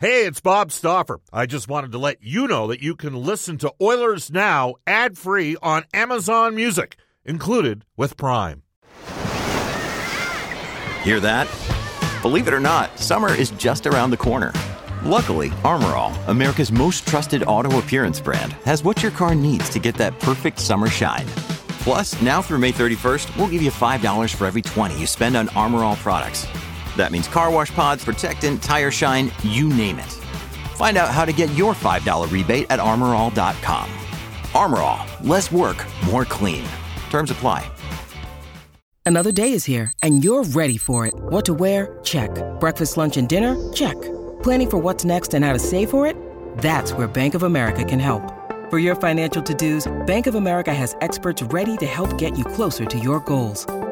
Hey, it's Bob Stauffer. I just wanted to let you know that you can listen to Oilers Now ad free on Amazon Music, included with Prime. Hear that? Believe it or not, summer is just around the corner. Luckily, Armor All, America's most trusted auto appearance brand, has what your car needs to get that perfect summer shine. Plus, now through May 31st, we'll give you $5 for every 20 you spend on Armor All products. That means car wash pods, protectant, tire shine, you name it. Find out how to get your $5 rebate at armorall.com. Armor All, less work, more clean. Terms apply. Another day is here, and you're ready for it. What to wear? Check. Breakfast, lunch, and dinner? Check. Planning for what's next and how to save for it? That's where Bank of America can help. For your financial to-dos, Bank of America has experts ready to help get you closer to your goals.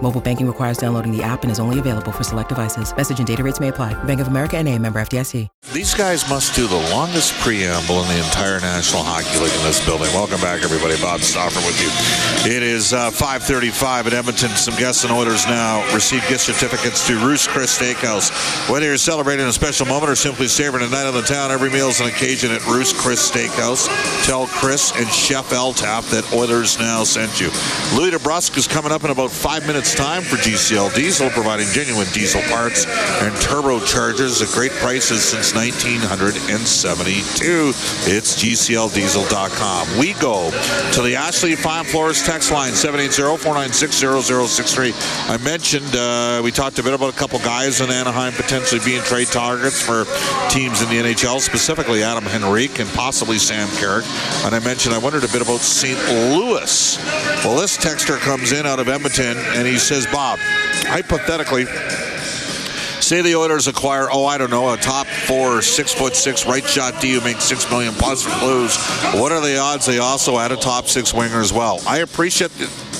Mobile banking requires downloading the app and is only available for select devices. Message and data rates may apply. Bank of America and a member FDIC. These guys must do the longest preamble in the entire National Hockey League in this building. Welcome back, everybody. Bob Stauffer with you. It is uh, 535 at Edmonton. Some guests and Oilers Now receive gift certificates to Ruth's Chris Steakhouse. Whether you're celebrating a special moment or simply savoring a night on the town, every meal is an occasion at Ruth's Chris Steakhouse. Tell Chris and Chef Eltap that Oilers Now sent you. Louie DeBrusk is coming up in about five minutes' time for GCL Diesel, providing genuine diesel parts and turbochargers at great prices since 1972. It's GCLDiesel.com. We go to the Ashley Fine Floors text line 780-496-0063. I mentioned uh, we talked a bit about a couple guys in Anaheim potentially being trade targets for teams in the NHL, specifically Adam Henrique and possibly Sam Carrick. And I mentioned I wondered a bit about St. Louis. Well, this texter comes in out of Edmonton and he says, Bob, hypothetically, say the Oilers acquire, oh, I don't know, a top four, six foot six right shot D who makes six million plus for Blues. What are the odds they also add a top six winger as well? I appreciate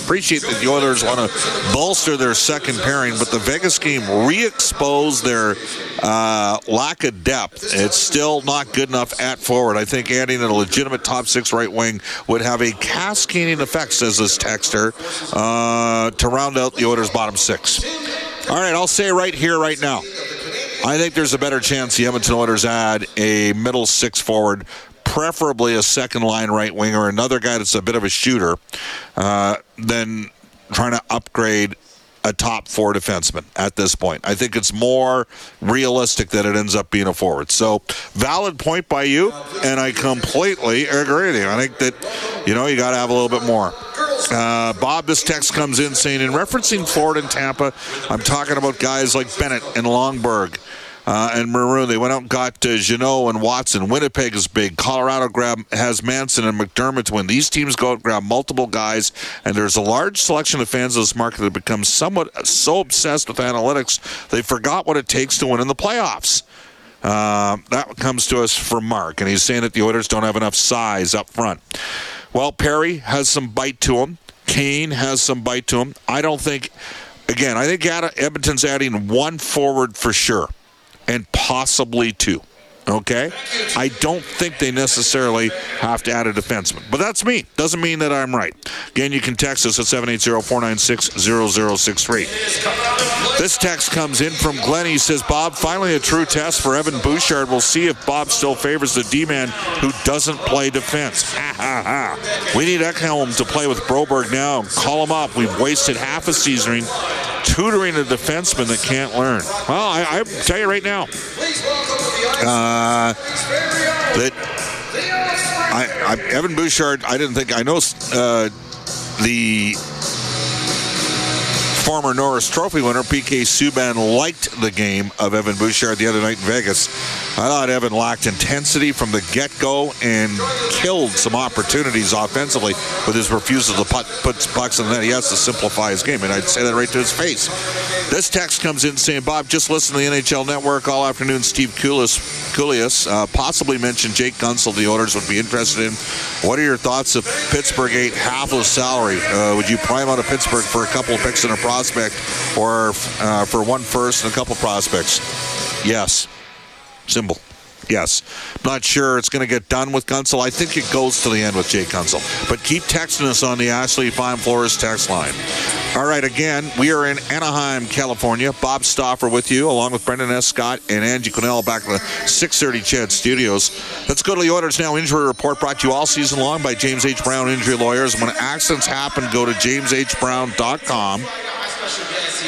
appreciate that the Oilers want to bolster their second pairing, but the Vegas game re-exposed their uh, lack of depth. It's still not good enough at forward. I think adding a legitimate top six right wing would have a cascading effect, says this texter, uh, to round out the Oilers' bottom six. All right, I'll say right here, right now. I think there's a better chance the Edmonton Oilers add a middle six forward preferably a second line right winger, another guy that's a bit of a shooter, uh, than trying to upgrade a top four defenseman at this point. I think it's more realistic that it ends up being a forward. So, valid point by you, and I completely agree with you. I think that, you know, you got to have a little bit more. Uh, Bob, this text comes in saying, in referencing Florida and Tampa, I'm talking about guys like Bennett and Lomberg uh, and Maroon. They went out and got uh, Jeannot and Watson. Winnipeg is big. Colorado grab has Manson and McDermott to win. These teams go out and grab multiple guys, and there's a large selection of fans in this market that become somewhat so obsessed with analytics they forgot what it takes to win in the playoffs. Uh, that comes to us from Mark, and he's saying that the Oilers don't have enough size up front. Well, Perry has some bite to him. Kane has some bite to him. I don't think, again, I think Edmonton's adding one forward for sure and possibly two. Okay? I don't think they necessarily have to add a defenseman. But that's me. Doesn't mean that I'm right. Again, you can text us at 780-496-0063. This text comes in from Glenn. He says, Bob, finally a true test for Evan Bouchard. We'll see if Bob still favors the D-man who doesn't play defense. Ha, ha, ha. We need Ekholm to play with Broberg now. Call him up. We've wasted half a season tutoring a defenseman that can't learn. Well, I, I tell you right now, uh, that I, I, Evan Bouchard, I didn't think I know uh, the former Norris Trophy winner PK Subban liked the game of Evan Bouchard the other night in Vegas. I thought Evan lacked intensity from the get-go and killed some opportunities offensively with his refusal to put, put pucks in the net. He has to simplify his game, and I'd say that right to his face. This text comes in saying, Bob, just listen to the NHL Network all afternoon. Steve Kouleas, Kouleas uh, possibly mentioned Jake Guentzel the Oilers would be interested in. What are your thoughts if Pittsburgh ate half of salary? Uh, would you prime out of Pittsburgh for a couple of picks and a prospect or uh, for one first and a couple prospects? Yes. Simple. Yes. Not sure it's going to get done with Guentzel. I think it goes to the end with Jay Guentzel. But keep texting us on the Ashley Fine Floors text line. All right, again, we are in Anaheim, California. Bob Stauffer with you, along with Brendan S. Scott and Angie Connell back in the 630 CHED Studios. Let's go to the Oilers Now injury report brought to you all season long by James H. Brown Injury Lawyers. When accidents happen, go to jameshbrown.com.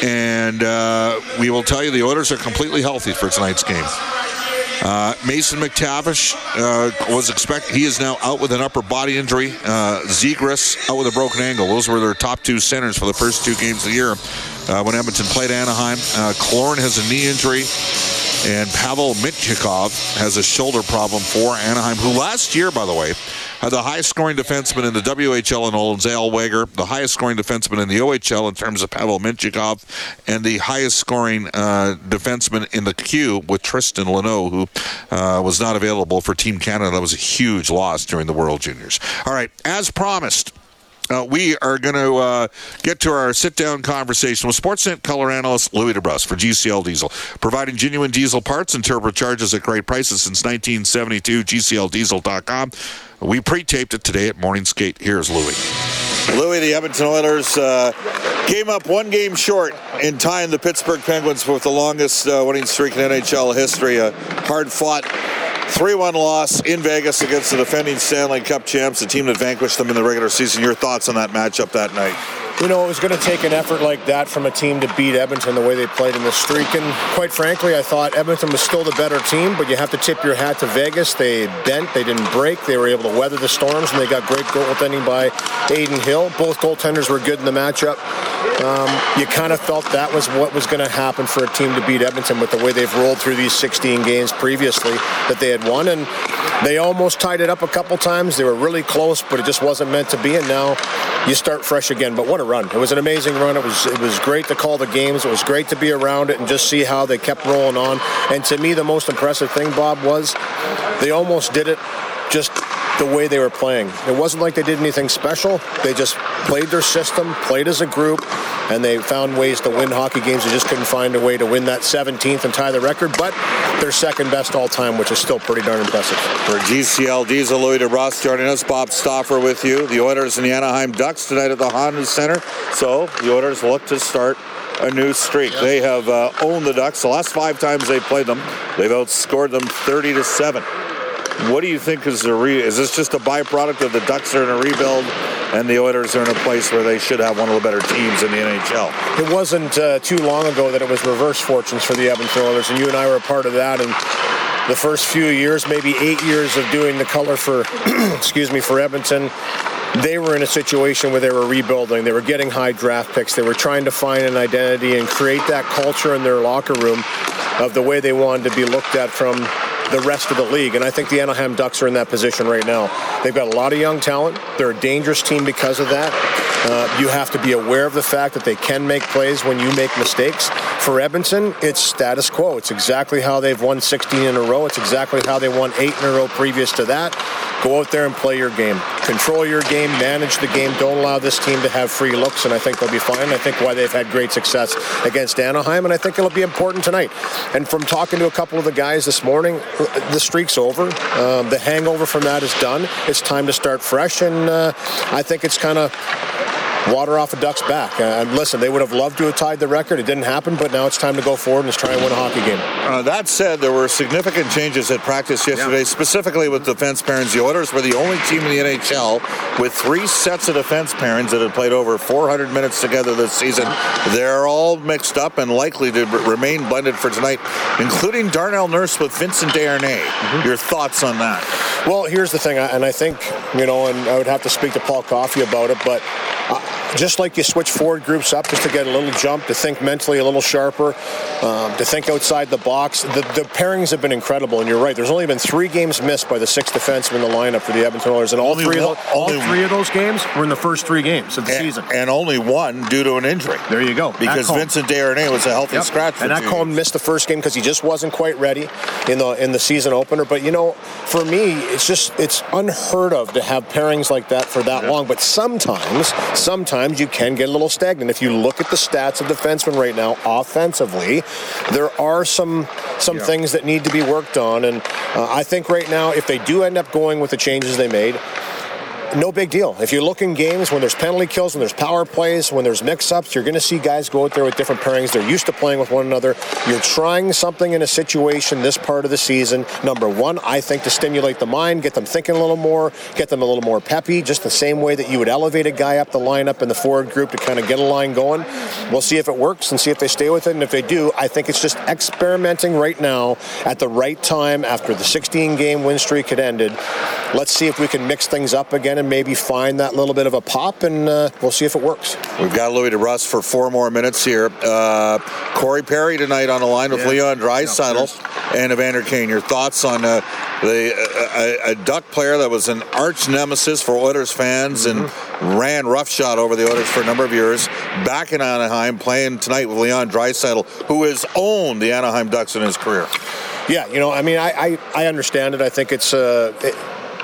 And uh, we will tell you the Oilers are completely healthy for tonight's game. Uh, Mason McTavish uh, was expect. He is now out with an upper body injury. Uh, Zegras out with a broken ankle. Those were their top two centers for the first two games of the year uh, when Edmonton played Anaheim. Uh, Killorn has a knee injury. And Pavel Mintyukov has a shoulder problem for Anaheim, who last year, by the way, had the highest scoring defenseman in the WHL in Olen Zellweger, the highest scoring defenseman in the OHL in terms of Pavel Mintyukov, and the highest scoring uh, defenseman in the queue with Tristan Luneau, who uh, was not available for Team Canada. That was a huge loss during the World Juniors. All right, as promised. Uh, we are going to uh, get to our sit-down conversation with Sportsnet color analyst Louie DeBrusk for GCL Diesel, providing genuine diesel parts and turbochargers at great prices since 1972. GCLDiesel.com. We pre-taped it today at Morning Skate. Here's Louie. Louie, the Edmonton Oilers uh, came up one game short in tying the Pittsburgh Penguins with the longest uh, winning streak in NHL history. A hard-fought 3-1 loss in Vegas against the defending Stanley Cup champs, the team that vanquished them in the regular season. Your thoughts on that matchup that night? You know, it was going to take an effort like that from a team to beat Edmonton the way they played in the streak. And quite frankly, I thought Edmonton was still the better team, but you have to tip your hat to Vegas. They bent, they didn't break, they were able to weather the storms, and they got great goaltending by Adin Hill. Both goaltenders were good in the matchup. Um, you kind of felt that was what was going to happen for a team to beat Edmonton with the way they've rolled through these 16 games previously that they had won. And they almost tied it up a couple times. They were really close, but it just wasn't meant to be. And now you start fresh again. But what a run! It was an amazing run. It was it was great to call the games. It was great to be around it and just see how they kept rolling on. And to me, the most impressive thing, Bob, was they almost did it just the way they were playing. It wasn't like they did anything special. They just played their system, played as a group, and they found ways to win hockey games. They just couldn't find a way to win that 17th and tie the record, but they're second best all time, which is still pretty darn impressive. For GCL Diesel, Louie DeBrusk joining us, Bob Stauffer with you. The Oilers and the Anaheim Ducks tonight at the Honda Center. So the Oilers look to start a new streak. They have uh, owned the Ducks the last five times they've played them. They've outscored them 30 to seven. What do you think is the re- is this just a byproduct of the Ducks are in a rebuild and the Oilers are in a place where they should have one of the better teams in the NHL? It wasn't uh, too long ago that it was reverse fortunes for the Edmonton Oilers, and you and I were a part of that. And the first few years, maybe eight years of doing the color for, excuse me, for Edmonton, they were in a situation where they were rebuilding. They were getting high draft picks. They were trying to find an identity and create that culture in their locker room of the way they wanted to be looked at from the rest of the league. And I think the Anaheim Ducks are in that position right now. They've got a lot of young talent. They're a dangerous team because of that. Uh, you have to be aware of the fact that they can make plays when you make mistakes. For Edmonton, it's status quo. It's exactly how they've won 16 in a row. It's exactly how they won eight in a row previous to that. Go out there and play your game. Control your game, manage the game. Don't allow this team to have free looks, and I think they'll be fine. I think why they've had great success against Anaheim, and I think it'll be important tonight. And from talking to a couple of the guys this morning, the streak's over. Um, the hangover from that is done. It's time to start fresh, and uh, I think it's kind of water off a duck's back. Uh, and listen, they would have loved to have tied the record. It didn't happen, but now it's time to go forward and try and win a hockey game. Uh, that said, there were significant changes at practice yesterday, yeah. specifically with defense pairings. The Oilers were the only team in the NHL with three sets of defense pairings that had played over 400 minutes together this season. They're all mixed up and likely to remain blended for tonight, including Darnell Nurse with Vincent Desharnais. Mm-hmm. Your thoughts on that? Well, here's the thing, and I think, you know, and I would have to speak to Paul Coffey about it, but just like you switch forward groups up just to get a little jump, to think mentally a little sharper, um, to think outside the box. The, the, pairings have been incredible, and you're right. There's only been three games missed by the six defensemen in the lineup for the Edmonton Oilers, and all only three, one, of all three of those games were in the first three games of the and, season, and only one due to an injury. There you go. Because Vincent Desharnais was a healthy yep. scratch, and Ekholm missed the first game because he just wasn't quite ready in the in the season opener. But you know, for me, it's just it's unheard of to have pairings like that for that yep. long. But sometimes, sometimes times you can get a little stagnant. If you look at the stats of defensemen right now, offensively, there are some some yeah. things that need to be worked on. And uh, I think right now, if they do end up going with the changes they made, no big deal. If you look in games when there's penalty kills, when there's power plays, when there's mix-ups, you're going to see guys go out there with different pairings. They're used to playing with one another. You're trying something in a situation this part of the season. Number one, I think to stimulate the mind, get them thinking a little more, get them a little more peppy, just the same way that you would elevate a guy up the lineup in the forward group to kind of get a line going. We'll see if it works and see if they stay with it. And if they do, I think it's just experimenting right now at the right time after the 16-game win streak had ended. Let's see if we can mix things up again and maybe find that little bit of a pop, and uh, we'll see if it works. We've got Louie DeBrusk for four more minutes here. Uh, Corey Perry tonight on the line with yeah. Leon Draisaitl and Evander Kane. Your thoughts on uh, the uh, a, a, Duck player that was an arch nemesis for Oilers fans mm-hmm. and ran roughshod over the Oilers for a number of years, back in Anaheim, playing tonight with Leon Draisaitl, who has owned the Anaheim Ducks in his career. Yeah, you know, I mean, I, I, I understand it. I think it's uh, it,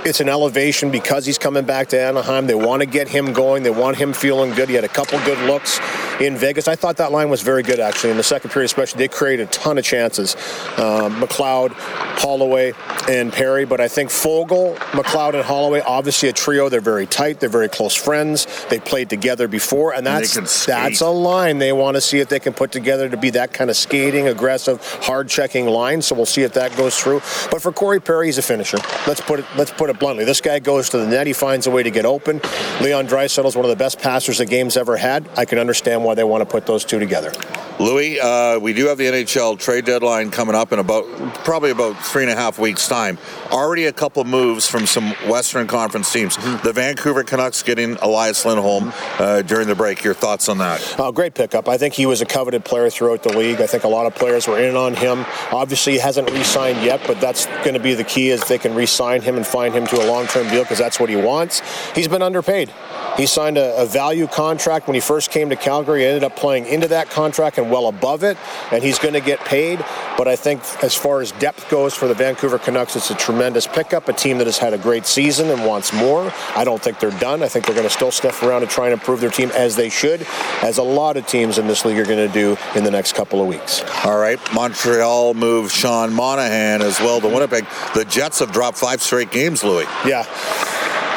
it's an elevation because he's coming back to Anaheim. They want to get him going. They want him feeling good. He had a couple good looks in Vegas. I thought that line was very good, actually, in the second period, especially. They created a ton of chances. Um, McLeod, Holloway, and Perry. But I think Foegele, McLeod, and Holloway, obviously a trio. They're very tight. They're very close friends. They played together before, and that's and that's a line they want to see if they can put together to be that kind of skating, aggressive, hard checking line. So we'll see if that goes through. But for Corey Perry, he's a finisher. Let's put it. Let's put it bluntly. This guy goes to the net. He finds a way to get open. Leon Draisaitl is one of the best passers the game's ever had. I can understand why they want to put those two together. Louie, uh, we do have the NHL trade deadline coming up in about probably about three and a half weeks' time. Already a couple of moves from some Western Conference teams. Mm-hmm. The Vancouver Canucks getting Elias Lindholm uh, during the break. Your thoughts on that? Oh, great pickup. I think he was a coveted player throughout the league. I think a lot of players were in on him. Obviously, he hasn't re-signed yet, but that's going to be the key is they can re-sign him and find him to a long-term deal because that's what he wants. He's been underpaid. He signed a, a, value contract when he first came to Calgary. He ended up playing into that contract and well above it, and he's going to get paid. But I think as far as depth goes for the Vancouver Canucks, it's a tremendous pickup. A team that has had a great season and wants more. I don't think they're done. I think they're going to still sniff around and try and improve their team as they should, as a lot of teams in this league are going to do in the next couple of weeks. All right, Montreal moved Sean Monahan as well to Winnipeg. The Jets have dropped five straight games, Louie. Yeah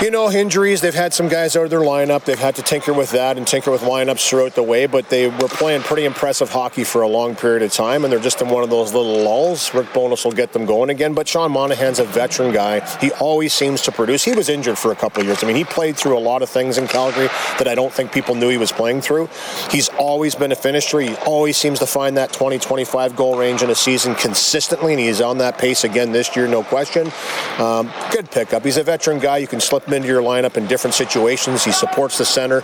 you know, injuries. They've had some guys out of their lineup. They've had to tinker with that and tinker with lineups throughout the way, but they were playing pretty impressive hockey for a long period of time, and they're just in one of those little lulls. Rick Bowness will get them going again, but Sean Monahan's a veteran guy. He always seems to produce. He was injured for a couple of years. I mean, he played through a lot of things in Calgary that I don't think people knew he was playing through. He's always been a finisher. He always seems to find that 20, 25 goal range in a season consistently, and he's on that pace again this year, no question. Um, good pickup. He's a veteran guy. You can slip into your lineup in different situations. He supports the center,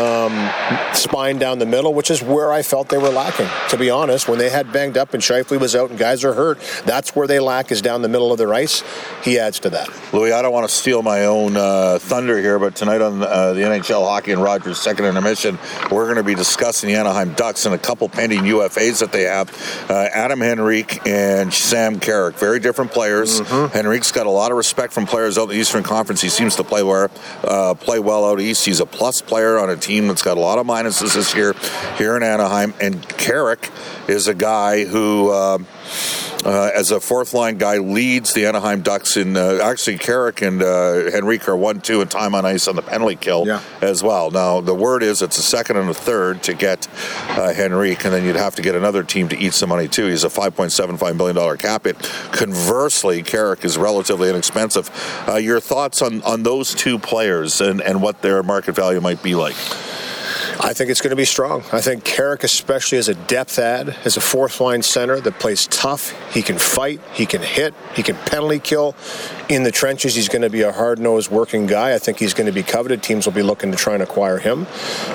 um, spine down the middle, which is where I felt they were lacking. To be honest, when they had banged up and Scheifele was out and guys are hurt, that's where they lack is down the middle of their ice. He adds to that. Louie, I don't want to steal my own uh, thunder here, but tonight on uh, the NHL Hockey and Rogers second intermission, we're going to be discussing the Anaheim Ducks and a couple pending UFAs that they have. Uh, Adam Henrique and Sam Carrick, very different players. Mm-hmm. Henrique's got a lot of respect from players out in the Eastern Conference. He seems to play well uh, play well out east. He's a plus player on a team that's got a lot of minuses this year here in Anaheim. And Carrick is a guy who. Uh, uh, as a fourth line guy, leads the Anaheim Ducks in uh, actually Carrick and uh, Henrique are one two in time on ice on the penalty kill yeah. as well. Now the word is it's a second and a third to get uh, Henrique, and then you'd have to get another team to eat some money too. He's a five point seven five million dollar cap hit. Conversely, Carrick is relatively inexpensive. Uh, your thoughts on on those two players and and what their market value might be like? I think it's going to be strong. I think Carrick, especially as a depth add, as a fourth line center that plays tough. He can fight, he can hit, he can penalty kill. In the trenches, he's going to be a hard nosed working guy. I think he's going to be coveted. Teams will be looking to try and acquire him.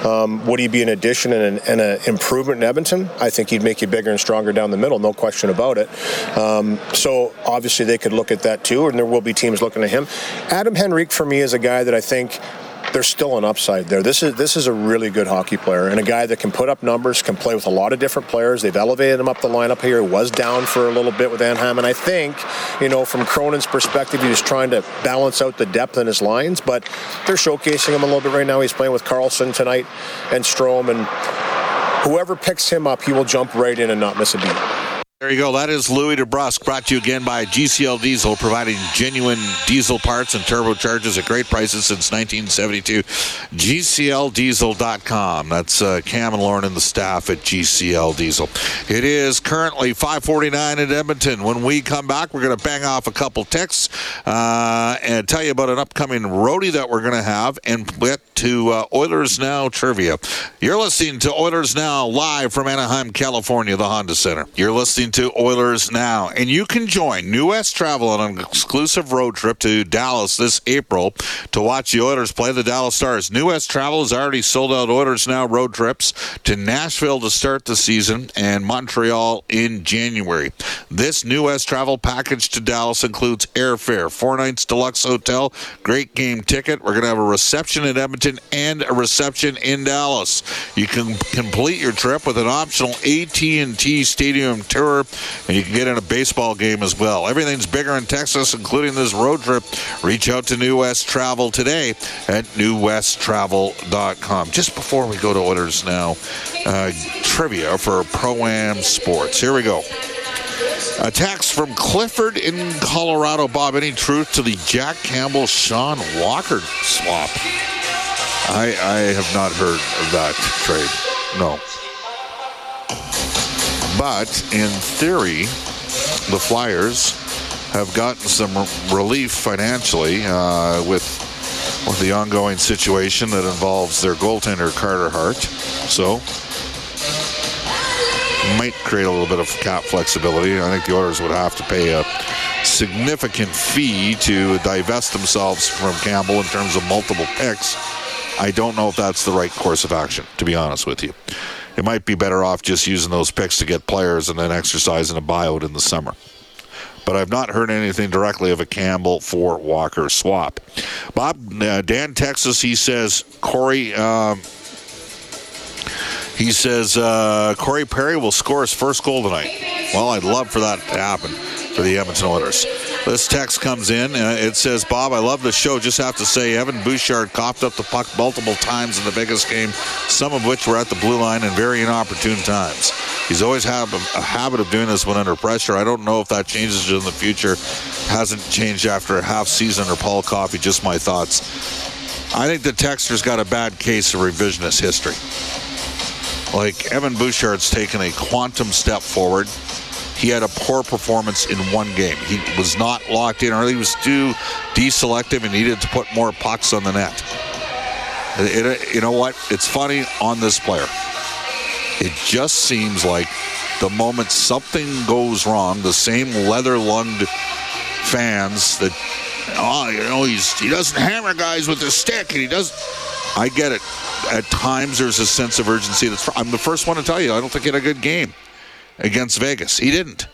Um, would he be an addition and an, an, improvement in Edmonton? I think he'd make you bigger and stronger down the middle, no question about it. Um, so obviously they could look at that too, and there will be teams looking at him. Adam Henrique, for me, is a guy that I think there's still an upside there. This is this is a really good hockey player and a guy that can put up numbers, can play with a lot of different players. They've elevated him up the lineup here. He was down for a little bit with Anaheim, and I think, you know, from Cronin's perspective, he was trying to balance out the depth in his lines, but they're showcasing him a little bit right now. He's playing with Carlsson tonight and Strome, and whoever picks him up, he will jump right in and not miss a beat. There you go. That is Louie DeBrusk, brought to you again by GCL Diesel, providing genuine diesel parts and turbochargers at great prices since 1972. GCLDiesel.com. That's uh, Cam and Lauren and the staff at GCL Diesel. It is currently 549 in Edmonton. When we come back, we're going to bang off a couple texts uh, and tell you about an upcoming roadie that we're going to have and to uh, Oilers Now trivia. You're listening to Oilers Now live from Anaheim, California, the Honda Center. You're listening to Oilers Now, and you can join New West Travel on an exclusive road trip to Dallas this April to watch the Oilers play the Dallas Stars. New West Travel has already sold out Oilers Now road trips to Nashville to start the season and Montreal in January. This New West Travel package to Dallas includes airfare, four nights deluxe hotel, great game ticket. We're going to have a reception in Edmonton and a reception in Dallas. You can complete your trip with an optional AT&T Stadium tour, and you can get in a baseball game as well. Everything's bigger in Texas, including this road trip. Reach out to New West Travel today at newwesttravel.com. Just before we go to Oilers Now, uh, trivia for Pro Am Sports. Here we go. A text from Clifford in Colorado. Bob, any truth to the Jack Campbell Sean Walker swap? I, I have not heard of that trade. No. But in theory, the Flyers have gotten some relief financially uh, with, with the ongoing situation that involves their goaltender Carter Hart. So might create a little bit of cap flexibility. I think the Oilers would have to pay a significant fee to divest themselves from Campbell in terms of multiple picks. I don't know if that's the right course of action, to be honest with you. It might be better off just using those picks to get players and then exercising a buyout in the summer. But I've not heard anything directly of a Campbell for Walker swap. Bob, uh, Dan, Texas, he says Corey. Um, he says uh, Corey Perry will score his first goal tonight. Well, I'd love for that to happen for the Edmonton Oilers. This text comes in. Uh, it says, Bob, I love the show. Just have to say, Evan Bouchard coughed up the puck multiple times in the biggest game, some of which were at the blue line in very inopportune times. He's always had a, a habit of doing this when under pressure. I don't know if that changes in the future. Hasn't changed after a half season or Paul Coffey. Just my thoughts. I think the texter's got a bad case of revisionist history. Like Evan Bouchard's taken a quantum step forward. He had a poor performance in one game. He was not locked in, or he was too deselective and needed to put more pucks on the net. It, it, you know what? It's funny on this player. It just seems like the moment something goes wrong, the same leather-lunged fans that, oh, you know, he doesn't hammer guys with his stick, and he doesn't. I get it. At times, there's a sense of urgency. That's. I'm the first one to tell you. I don't think he had a good game against Vegas. He didn't.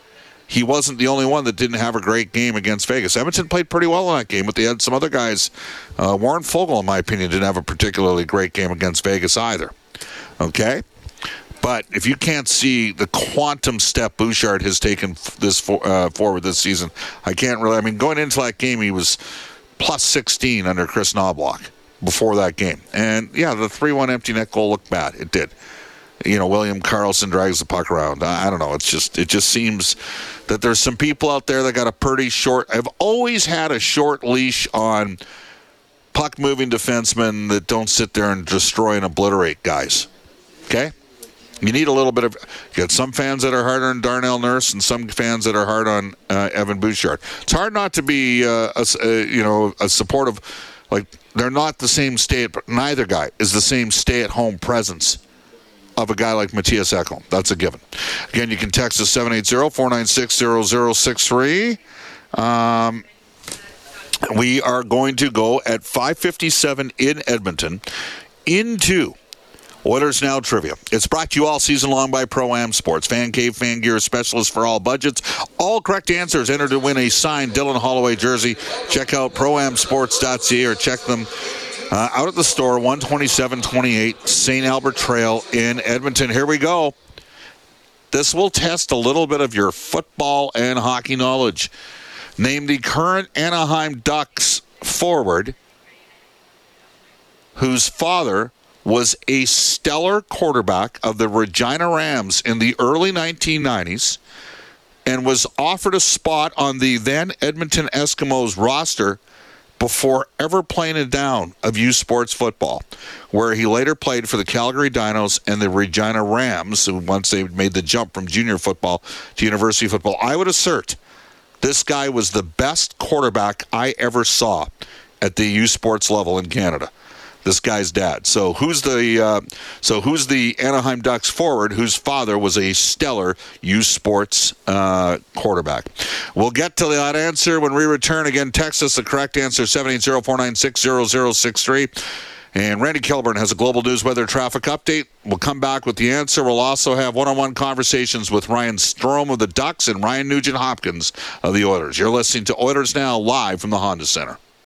He wasn't the only one that didn't have a great game against Vegas. Edmonton played pretty well in that game, but they had some other guys. Uh, Warren Foegele, in my opinion, didn't have a particularly great game against Vegas either. Okay? But if you can't see the quantum step Bouchard has taken this for, uh, forward this season, I can't really. I mean, going into that game, he was plus 16 under Kris Knoblauch before that game. And yeah, the 3 1 empty net goal looked bad. It did you know William Karlsson drags the puck around. I, don't know. It's just it just seems that there's some people out there that got a pretty short. I've always had a short leash on puck moving defensemen that don't sit there and destroy and obliterate guys. Okay. You need a little bit of. You got some fans that are hard on Darnell Nurse, and some fans that are hard on uh, Evan Bouchard. It's hard not to be, uh, a, a, you know, a supportive. Like they're not the same stay. Neither guy is the same stay-at-home presence of a guy like Mattias Ekholm. That's a given. Again, you can text us 780-496-0063. Um, we are going to go at 557 in Edmonton into Oilers Now Trivia. It's brought to you all season long by Pro Am Sports. Fan Cave, Fan Gear specialist for all budgets. All correct answers enter to win a signed Dylan Holloway jersey. Check out proamsports.ca or check them Uh, out at the store, 127-28, St. Albert Trail in Edmonton. Here we go. This will test a little bit of your football and hockey knowledge. Name the current Anaheim Ducks forward whose father was a stellar quarterback of the Regina Rams in the early 1990s and was offered a spot on the then Edmonton Eskimos roster before ever playing a down of U Sports football, where he later played for the Calgary Dinos and the Regina Rams, once they made the jump from junior football to university football. I would assert this guy was the best quarterback I ever saw at the U Sports level in Canada this guy's dad. So who's the uh, so who's the Anaheim Ducks forward whose father was a stellar U Sports uh, quarterback? We'll get to that answer when we return. Again, text us the correct answer 780-496-0063. And Randy Kilburn has a global news weather traffic update. We'll come back with the answer. We'll also have one-on-one conversations with Ryan Strome of the Ducks and Ryan Nugent Hopkins of the Oilers. You're listening to Oilers Now live from the Honda Center.